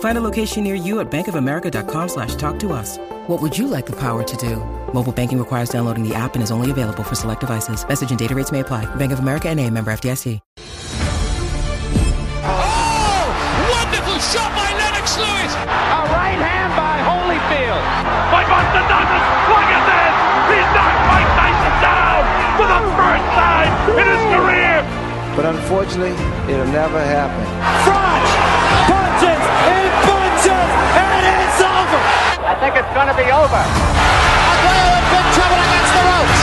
Find a location near you at bankofamerica.com slash talk to us. What would you like the power to do? Mobile banking requires downloading the app and is only available for select devices. Message and data rates may apply. Bank of America and a member FDIC. Oh! Wonderful shot by Lennox Lewis! A right hand by Holyfield. By Buster Douglas! Look at this! He's knocked Mike Tyson down for the first time in his career! But unfortunately, it'll never happen. Front punches and punches, and it's over. I think it's going to be over. Aguero in big trouble against the ropes.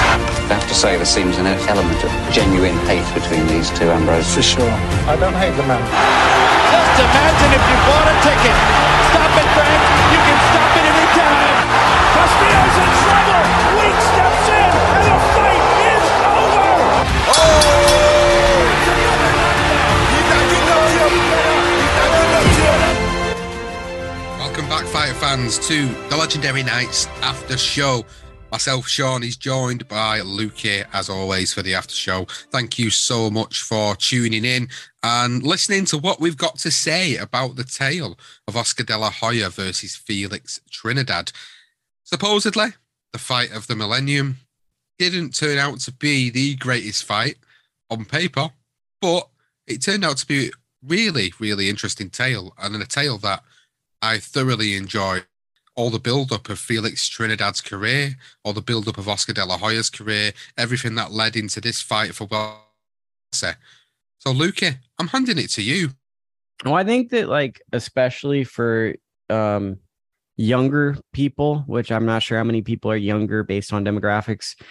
I have to say there seems an element of genuine hate between these two, Ambrose. For sure. I don't hate the man. Just imagine if you bought a ticket. Stop it, Frank. You can stop it any time. Castillo's in trouble. Weeks steps in, and the fight is over. Oh! Fans, to the Legendary Nights after show. Myself, Sean, is joined by Luke here, as always, for the after show. Thank you so much for tuning in and listening to what we've got to say about the tale of Oscar De La Hoya versus Felix Trinidad. Supposedly, the fight of the millennium didn't turn out to be the greatest fight on paper, but it turned out to be really, really interesting tale and a tale that I thoroughly enjoyed all the build up of Felix Trinidad's career, all the build up of Oscar De La Hoya's career, everything that led into this fight for Welser. So, Luca, I'm handing it to you. Well, I think that, like, especially for um, younger people, which I'm not sure how many people are younger based on demographics,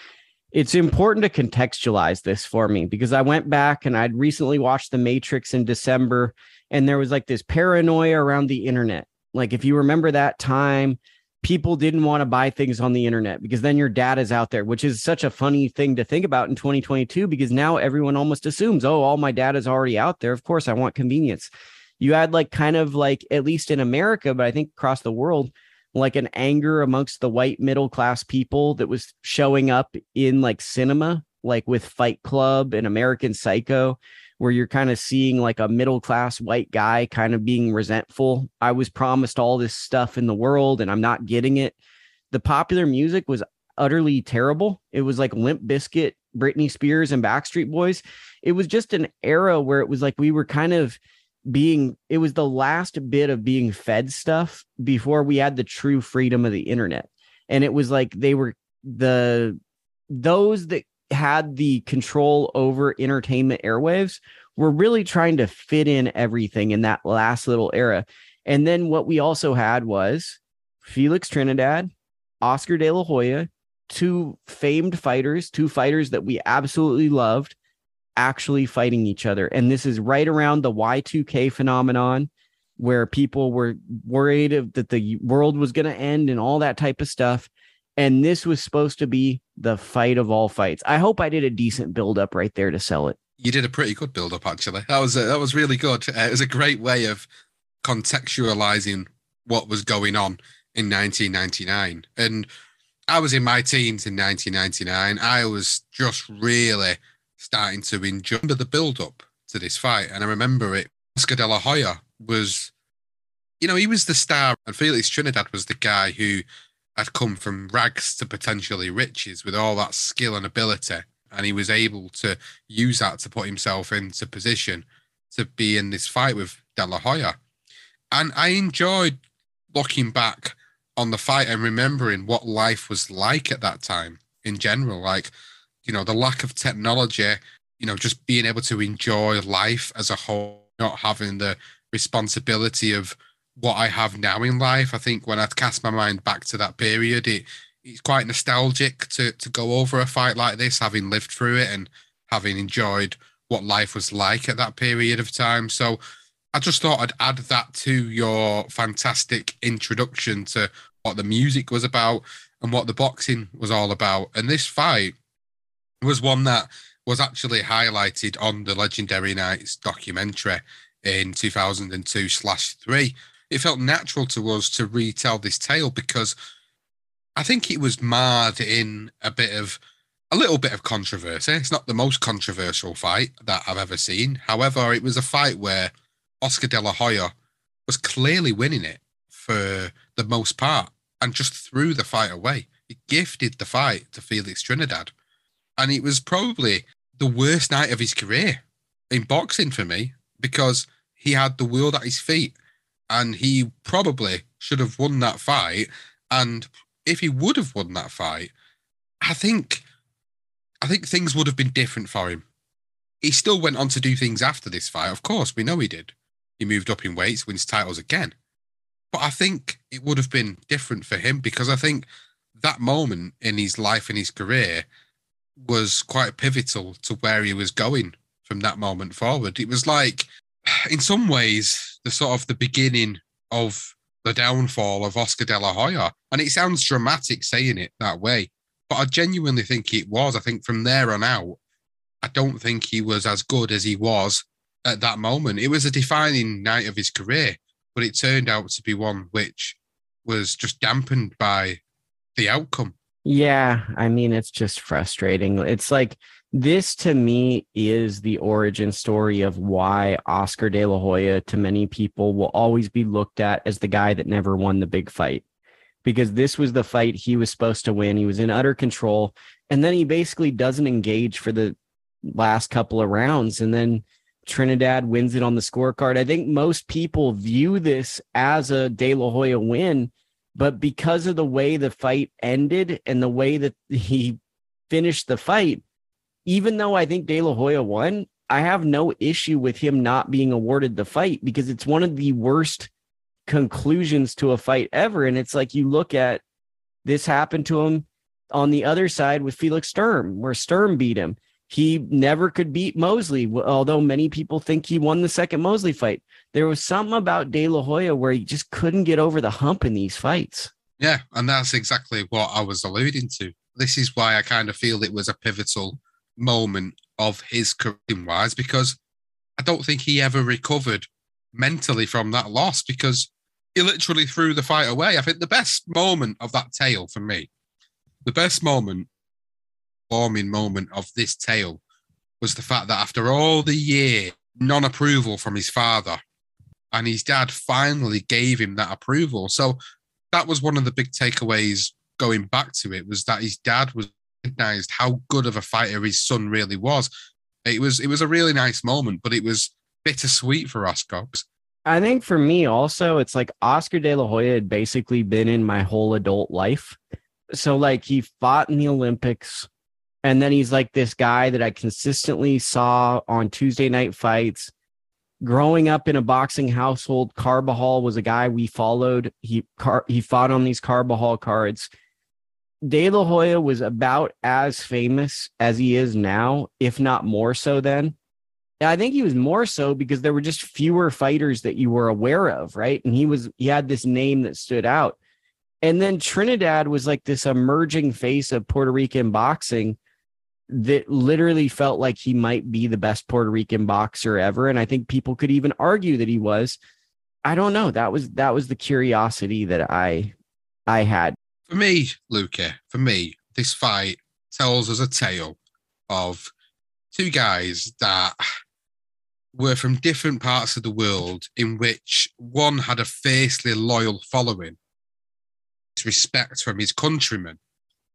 it's important to contextualize this for me because I went back and I'd recently watched The Matrix in December, and there was like this paranoia around the internet like if you remember that time, people didn't want to buy things on the internet because then your data is out there, which is such a funny thing to think about in 2022 because now everyone almost assumes, oh, all my data is already out there. Of course, I want convenience. You had like kind of like, at least in America, but I think across the world, like an anger amongst the white middle class people that was showing up in like cinema, like with Fight Club and American Psycho, where you're kind of seeing like a middle class white guy kind of being resentful. I was promised all this stuff in the world and I'm not getting it. The popular music was utterly terrible. It was like Limp Bizkit, Britney Spears, and Backstreet Boys. It was just an era where it was like we were kind of being, it was the last bit of being fed stuff before we had the true freedom of the internet. And it was like they were the, those that had the control over entertainment airwaves were really trying to fit in everything in that last little era. And then what we also had was Felix Trinidad, Oscar De La Hoya, two famed fighters, two fighters that we absolutely loved, actually fighting each other. And this is right around the Y2K phenomenon where people were worried that the world was going to end and all that type of stuff and this was supposed to be the fight of all fights. I hope I did a decent build up right there to sell it. You did a pretty good build up, actually. That was a, that was really good. Uh, it was a great way of contextualizing what was going on in 1999. And I was in my teens in 1999. I was just really starting to enjoy the build up to this fight. And I remember it, Oscar De La Hoya was, you know, he was the star, and Felix Trinidad was the guy who had come from rags to potentially riches with all that skill and ability. And he was able to use that to put himself into position to be in this fight with De La Hoya. And I enjoyed looking back on the fight and remembering what life was like at that time in general. Like, you know, the lack of technology, you know, just being able to enjoy life as a whole, not having the responsibility of what I have now in life. I think when I cast my mind back to that period, it it's quite nostalgic to to go over a fight like this, having lived through it and having enjoyed what life was like at that period of time. So I just thought I'd add that to your fantastic introduction to what the music was about and what the boxing was all about. And this fight was one that was actually highlighted on the Legendary Nights documentary in 2002 slash three. It felt natural to us to retell this tale because I think it was marred in a bit of a little bit of controversy. It's not the most controversial fight that I've ever seen. However, it was a fight where Oscar De La Hoya was clearly winning it for the most part and just threw the fight away. He gifted the fight to Felix Trinidad. And it was probably the worst night of his career in boxing for me because he had the world at his feet and he probably should have won that fight. And if he would have won that fight, I think I think things would have been different for him. He still went on to do things after this fight. Of course, we know he did. He moved up in weights, wins titles again. But I think it would have been different for him because I think that moment in his life and his career was quite pivotal to where he was going from that moment forward. It was like, in some ways, the sort of the beginning of the downfall of Oscar De La Hoya. And it sounds dramatic saying it that way, but I genuinely think it was. I think from there on out, I don't think he was as good as he was at that moment. It was a defining night of his career, but it turned out to be one which was just dampened by the outcome. Yeah, I mean, it's just frustrating. It's like this to me is the origin story of why Oscar De La Hoya, to many people, will always be looked at as the guy that never won the big fight. Because this was the fight he was supposed to win. He was in utter control. And then he basically doesn't engage for the last couple of rounds. And then Trinidad wins it on the scorecard. I think most people view this as a De La Hoya win but because of the way the fight ended and the way that he finished the fight, even though I think De La Hoya won, I have no issue with him not being awarded the fight because it's one of the worst conclusions to a fight ever. And it's like you look at this happened to him on the other side with Felix Sturm, where Sturm beat him. He never could beat Mosley, although many people think he won the second Mosley fight there was something about De La Hoya where he just couldn't get over the hump in these fights. Yeah, and that's exactly what I was alluding to. This is why I kind of feel it was a pivotal moment of his career wise because I don't think he ever recovered mentally from that loss because he literally threw the fight away. I think the best moment of that tale for me, the best moment, forming moment of this tale was the fact that after all the year non approval from his father, and his dad finally gave him that approval. So that was one of the big takeaways going back to it was that his dad was recognized how good of a fighter his son really was. It was it was a really nice moment, but it was bittersweet for Oscar. I think for me also, it's like Oscar De La Hoya had basically been in my whole adult life. So like he fought in the Olympics, and then he's like this guy that I consistently saw on Tuesday night fights growing up in a boxing household, Carbajal was a guy we followed. He car, he fought on these Carbajal cards. De La Hoya was about as famous as he is now, if not more so then. I think he was more so because there were just fewer fighters that you were aware of, right? And he was he had this name that stood out. And then Trinidad was like this emerging face of Puerto Rican boxing that literally felt like he might be the best Puerto Rican boxer ever. And I think people could even argue that he was. I don't know. That was that was the curiosity that I I had. For me, Luca, for me, this fight tells us a tale of two guys that were from different parts of the world, in which one had a fiercely loyal following, respect from his countrymen,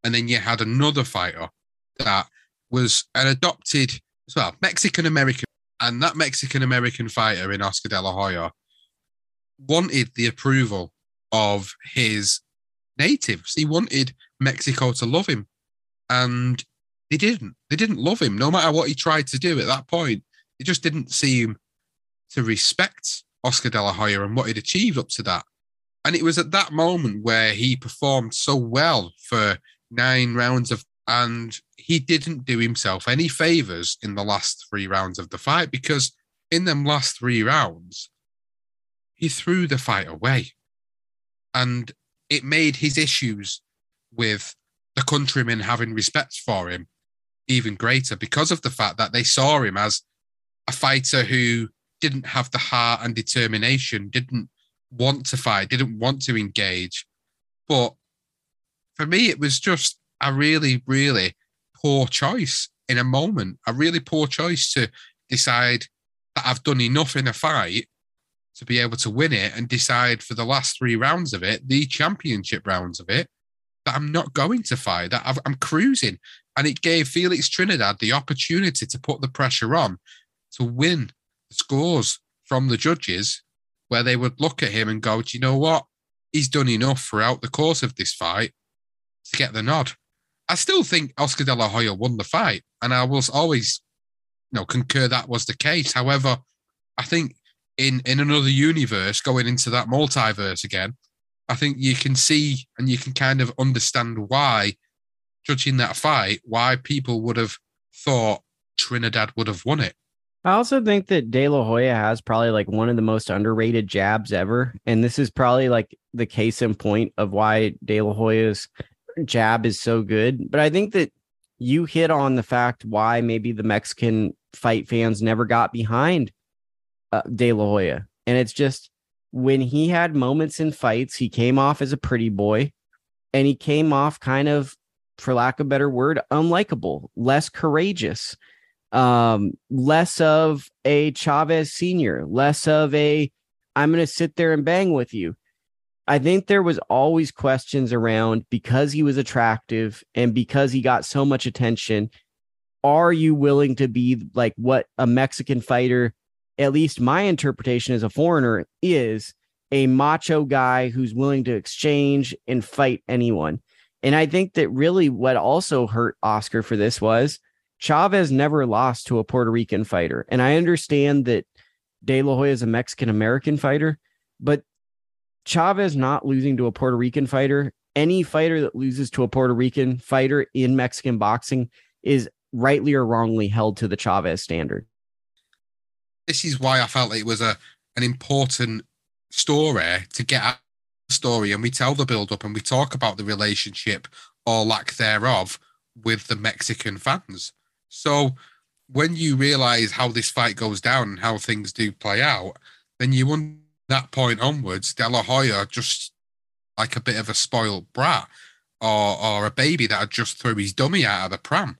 and then you had another fighter that was an adopted as well Mexican American, and that Mexican American fighter in Oscar De La Hoya wanted the approval of his natives. He wanted Mexico to love him, and they didn't. They didn't love him, no matter what he tried to do at that point. They just didn't seem to respect Oscar De La Hoya and what he'd achieved up to that. And it was at that moment where he performed so well for nine rounds of, and he didn't do himself any favors in the last three rounds of the fight because in them last three rounds, he threw the fight away. And it made his issues with the countrymen having respect for him even greater because of the fact that they saw him as a fighter who didn't have the heart and determination, didn't want to fight, didn't want to engage. But for me, it was just a really, really poor choice in a moment, a really poor choice to decide that I've done enough in a fight to be able to win it and decide for the last three rounds of it, the championship rounds of it, that I'm not going to fight, that i am cruising. And it gave Felix Trinidad the opportunity to put the pressure on to win scores from the judges, where they would look at him and go, Do you know what? He's done enough throughout the course of this fight to get the nod. I still think Oscar De La Hoya won the fight, and I will always you know, concur that was the case. However, I think in in another universe, going into that multiverse again, I think you can see and you can kind of understand why, judging that fight, why people would have thought Trinidad would have won it. I also think that De La Hoya has probably like one of the most underrated jabs ever. And this is probably like the case in point of why De La Hoya's jab is so good. But I think that you hit on the fact why maybe the Mexican fight fans never got behind uh, De La Hoya. And it's just when he had moments in fights, he came off as a pretty boy and he came off kind of, for lack of a better word, unlikable, less courageous, um, less of a Chavez senior, less of a, I'm going to sit there and bang with you. I think there was always questions around because he was attractive and because he got so much attention. Are you willing to be like what a Mexican fighter at least my interpretation as a foreigner is a macho guy who's willing to exchange and fight anyone. And I think that really what also hurt Oscar for this was Chavez never lost to a Puerto Rican fighter. And I understand that De La Hoya is a Mexican American fighter, but Chavez not losing to a Puerto Rican fighter, any fighter that loses to a Puerto Rican fighter in Mexican boxing is rightly or wrongly held to the Chavez standard this is why I felt it was a an important story to get out story and we tell the build up and we talk about the relationship or lack thereof with the Mexican fans. So when you realize how this fight goes down and how things do play out, then you want that point onwards, De La Hoya just like a bit of a spoiled brat or or a baby that had just threw his dummy out of the pram.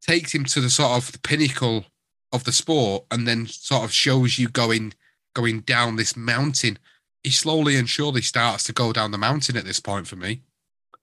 Takes him to the sort of the pinnacle of the sport and then sort of shows you going going down this mountain. He slowly and surely starts to go down the mountain at this point for me.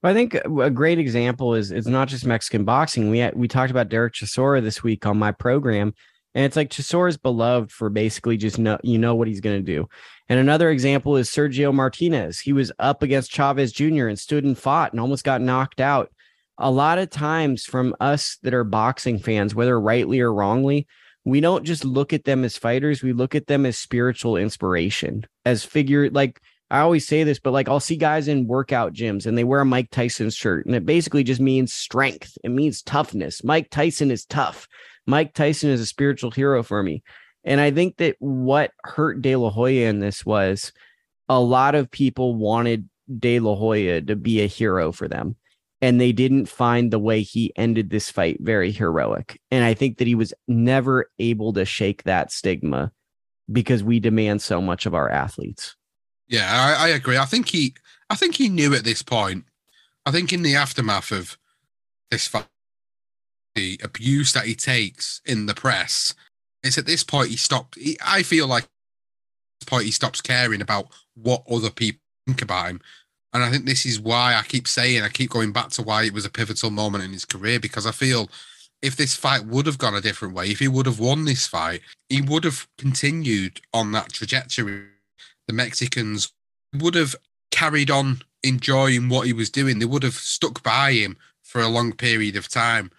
I think a great example is it's not just Mexican boxing. We had, we talked about Derek Chisora this week on my program, and it's like Chisora's beloved for basically just know you know what he's going to do. And another example is Sergio Martinez. He was up against Chavez Jr. and stood and fought and almost got knocked out. A lot of times, from us that are boxing fans, whether rightly or wrongly, we don't just look at them as fighters we look at them as spiritual inspiration as figure like i always say this but like i'll see guys in workout gyms and they wear a mike tyson shirt and it basically just means strength. It means toughness. Mike tyson is tough. Mike tyson is a spiritual hero for me. And i think that what hurt de la hoya in this was a lot of people wanted de la hoya to be a hero for them and they didn't find the way he ended this fight very heroic. And I think that he was never able to shake that stigma because we demand so much of our athletes. Yeah, I, I agree. I think he, I think he knew at this point. I think in the aftermath of this fight, the abuse that he takes in the press, it's at this point he stopped. He, I feel like at this point he stops caring about what other people think about him. And I think this is why I keep saying, I keep going back to why it was a pivotal moment in his career because I feel if this fight would have gone a different way, if he would have won this fight, he would have continued on that trajectory. The Mexicans would have carried on enjoying what he was doing. They would have stuck by him for a long period of time.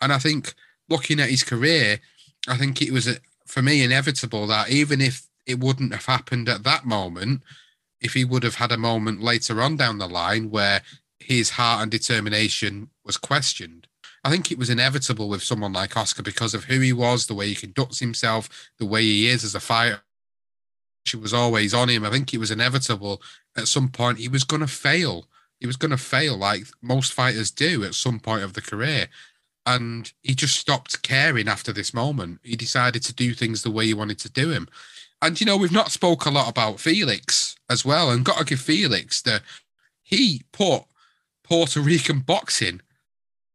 And I think looking at his career, I think it was, uh, for me, inevitable that even if it wouldn't have happened at that moment, if he would have had a moment later on down the line where his heart and determination was questioned, I think it was inevitable with someone like Oscar because of who he was, the way he conducts himself, the way he is as a fighter. She was always on him. I think it was inevitable at some point he was going to fail. He was going to fail like most fighters do at some point of the career. And he just stopped caring after this moment. He decided to do things the way he wanted to do him. And you know, we've not spoke a lot about Felix as well, and got to give Felix the he put Puerto Rican boxing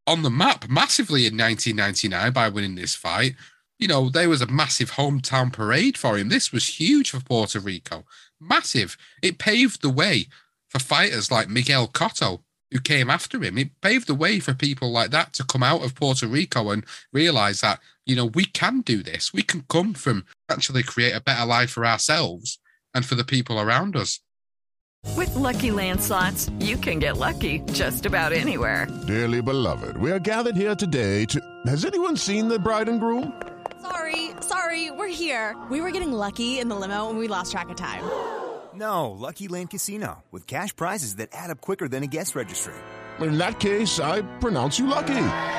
on the map massively in 1999 by winning this fight. You know, there was a massive hometown parade for him. This was huge for Puerto Rico. Massive. It paved the way for fighters like Miguel Cotto, who came after him. It paved the way for people like that to come out of Puerto Rico and realize that, you know, we can do this. We can come from actually create a better life for ourselves and for the people around us. With lucky landslots, you can get lucky just about anywhere. Dearly beloved, we are gathered here today to. Has anyone seen the bride and groom? Sorry, sorry, we're here. We were getting lucky in the limo and we lost track of time. No, Lucky Land Casino, with cash prizes that add up quicker than a guest registry. In that case, I pronounce you lucky.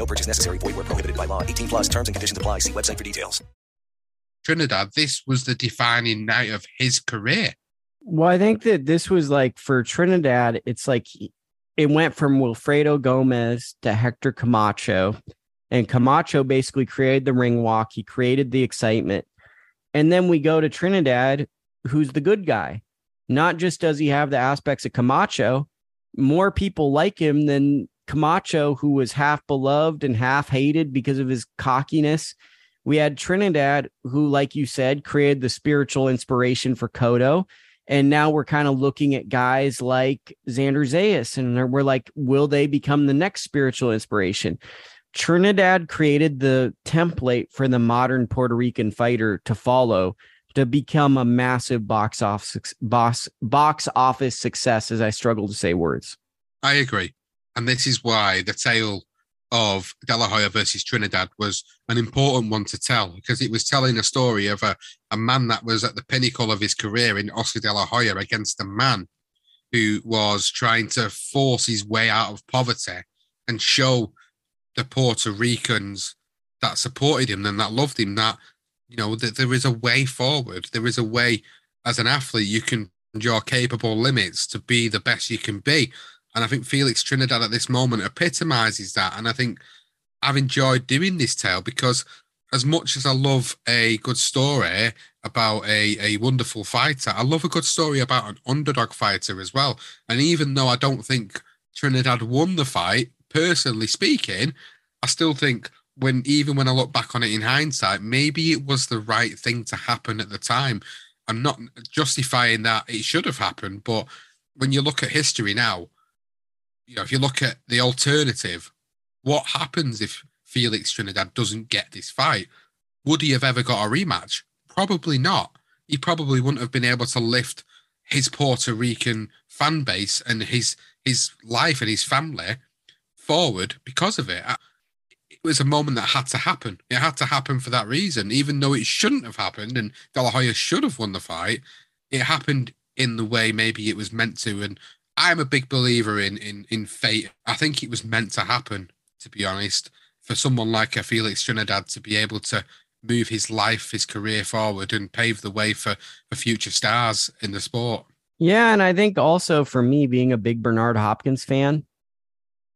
No purchase necessary. Void where prohibited by law. 18 plus terms and conditions apply. See website for details. Trinidad, this was the defining night of his career. Well, I think that this was like for Trinidad, it's like it went from Wilfredo Gomez to Hector Camacho and Camacho basically created the ring walk. He created the excitement. And then we go to Trinidad, who's the good guy. Not just does he have the aspects of Camacho, more people like him than Camacho, who was half beloved and half hated because of his cockiness. We had Trinidad, who, like you said, created the spiritual inspiration for Cotto. And now we're kind of looking at guys like Xander Zayas, and we're like, will they become the next spiritual inspiration? Trinidad created the template for the modern Puerto Rican fighter to follow to become a massive box office box, box office success as I struggle to say words. I agree. And this is why the tale of De La Hoya versus Trinidad was an important one to tell because it was telling a story of a, a man that was at the pinnacle of his career in Oscar De La Hoya against a man who was trying to force his way out of poverty and show the Puerto Ricans that supported him and that loved him that you know that there is a way forward. There is a way as an athlete you can your capable limits to be the best you can be. And I think Felix Trinidad at this moment epitomizes that. And I think I've enjoyed doing this tale because as much as I love a good story about a, a wonderful fighter, I love a good story about an underdog fighter as well. And even though I don't think Trinidad won the fight, personally speaking, I still think when even when I look back on it in hindsight, maybe it was the right thing to happen at the time. I'm not justifying that it should have happened, but when you look at history now, you know, if you look at the alternative, what happens if Felix Trinidad doesn't get this fight? Would he have ever got a rematch? Probably not. He probably wouldn't have been able to lift his Puerto Rican fan base and his his life and his family forward because of it. It was a moment that had to happen. It had to happen for that reason, even though it shouldn't have happened and De La Hoya should have won the fight. It happened in the way maybe it was meant to. And I'm a big believer in in in fate. I think it was meant to happen, to be honest, for someone like a Felix Trinidad to be able to move his life, his career forward and pave the way for, for future stars in the sport. Yeah. And I think also for me, being a big Bernard Hopkins fan,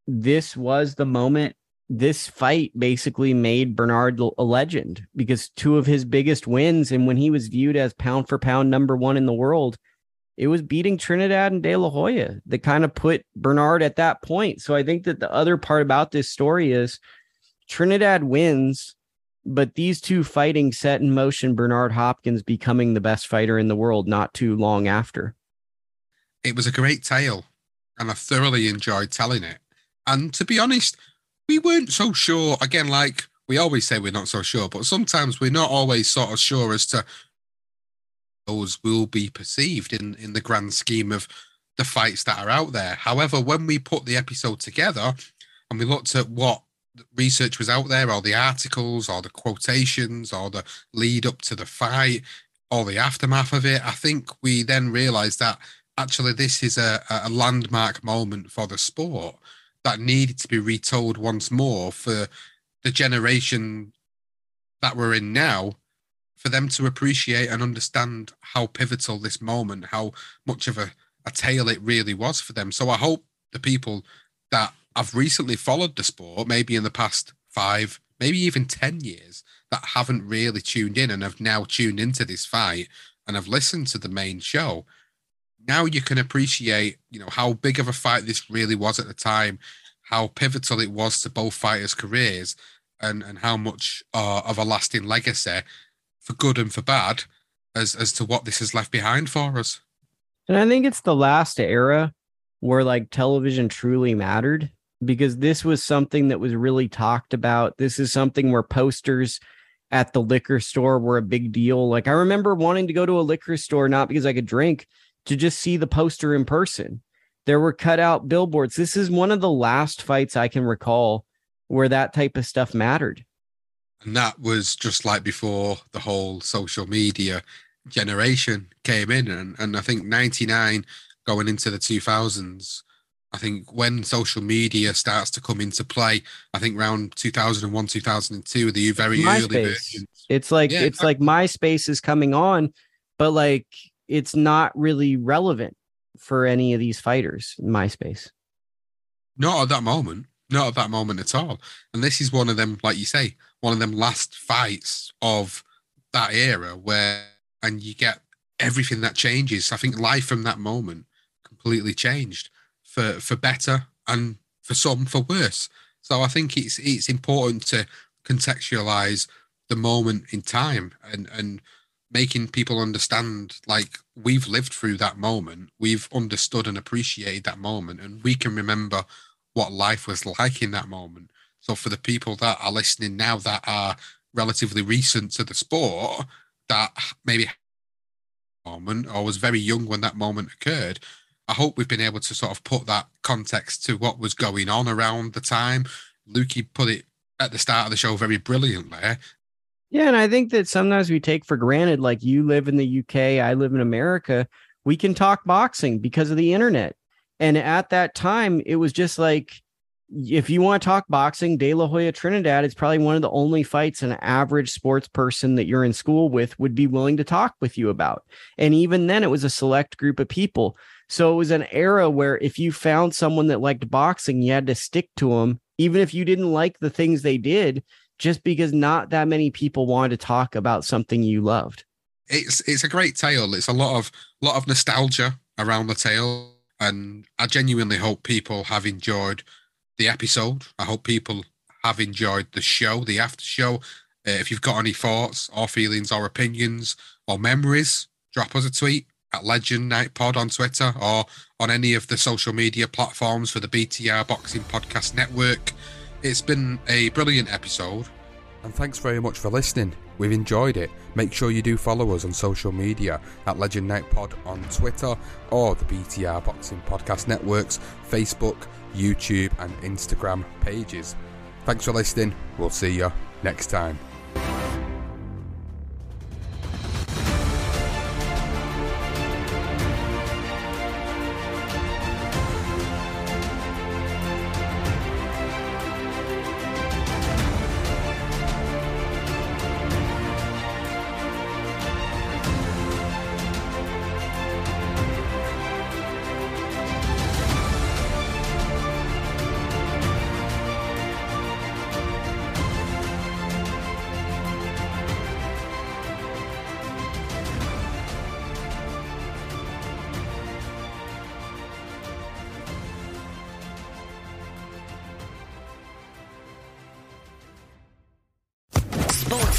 this was the moment. This fight basically made Bernard a legend because two of his biggest wins, and when he was viewed as pound for pound number one in the world, it was beating Trinidad and De La Hoya that kind of put Bernard at that point. So I think that the other part about this story is Trinidad wins but these two fighting set in motion Bernard Hopkins becoming the best fighter in the world not too long after. It was a great tale, and I thoroughly enjoyed telling it. And to be honest, we weren't so sure. Again, like we always say, we're not so sure, but sometimes we're not always sort of sure as to those will be perceived in in the grand scheme of the fights that are out there. However, when we put the episode together and we looked at what research was out there, or the articles, or the quotations, or the lead up to the fight, or the aftermath of it, I think we then realized that actually this is a, a landmark moment for the sport that needed to be retold once more for the generation that we're in now for them to appreciate and understand how pivotal this moment, how much of a, a tale it really was for them. So I hope the people that I've recently followed the sport, maybe in the past five, maybe even 10 years, that haven't really tuned in and have now tuned into this fight and have listened to the main show. Now you can appreciate, you know, how big of a fight this really was at the time, how pivotal it was to both fighters' careers, and and how much uh, of a lasting legacy, for good and for bad, as as to what this has left behind for us. And I think it's the last era where like television truly mattered because this was something that was really talked about. This is something where posters at the liquor store were a big deal. Like I remember wanting to go to a liquor store not because I could drink, to just see the poster in person. There were cut out billboards. This is one of the last fights I can recall where that type of stuff mattered. And that was just like before the whole social media generation came in. And, and I think 99 going into the 2000s I think when social media starts to come into play, I think around 2001, 2002, the very MySpace. early versions. It's like yeah, it's like MySpace is coming on, but like it's not really relevant for any of these fighters in MySpace. Not at that moment. Not at that moment at all. And this is one of them, like you say, one of them last fights of that era where and you get everything that changes. I think life from that moment completely changed for for better and for some for worse. So I think it's it's important to contextualize the moment in time and and making people understand like we've lived through that moment we've understood and appreciated that moment and we can remember what life was like in that moment so for the people that are listening now that are relatively recent to the sport that maybe moment or was very young when that moment occurred I hope we've been able to sort of put that context to what was going on around the time. Lukey put it at the start of the show very brilliantly. Yeah, and I think that sometimes we take for granted, like you live in the UK, I live in America, we can talk boxing because of the internet. And at that time, it was just like, if you want to talk boxing, De La Hoya Trinidad is probably one of the only fights an average sports person that you're in school with would be willing to talk with you about. And even then, it was a select group of people. So it was an era where if you found someone that liked boxing, you had to stick to them, even if you didn't like the things they did, just because not that many people wanted to talk about something you loved. It's it's a great tale. It's a lot of lot of nostalgia around the tale, and I genuinely hope people have enjoyed the episode. I hope people have enjoyed the show, the after show. Uh, if you've got any thoughts or feelings or opinions or memories, drop us a tweet at Legend Night Pod on Twitter or on any of the social media platforms for the BTR Boxing Podcast Network. It's been a brilliant episode. And thanks very much for listening. We've enjoyed it. Make sure you do follow us on social media at Legend Night Pod on Twitter or the BTR Boxing Podcast Network's Facebook, YouTube, and Instagram pages. Thanks for listening. We'll see you next time.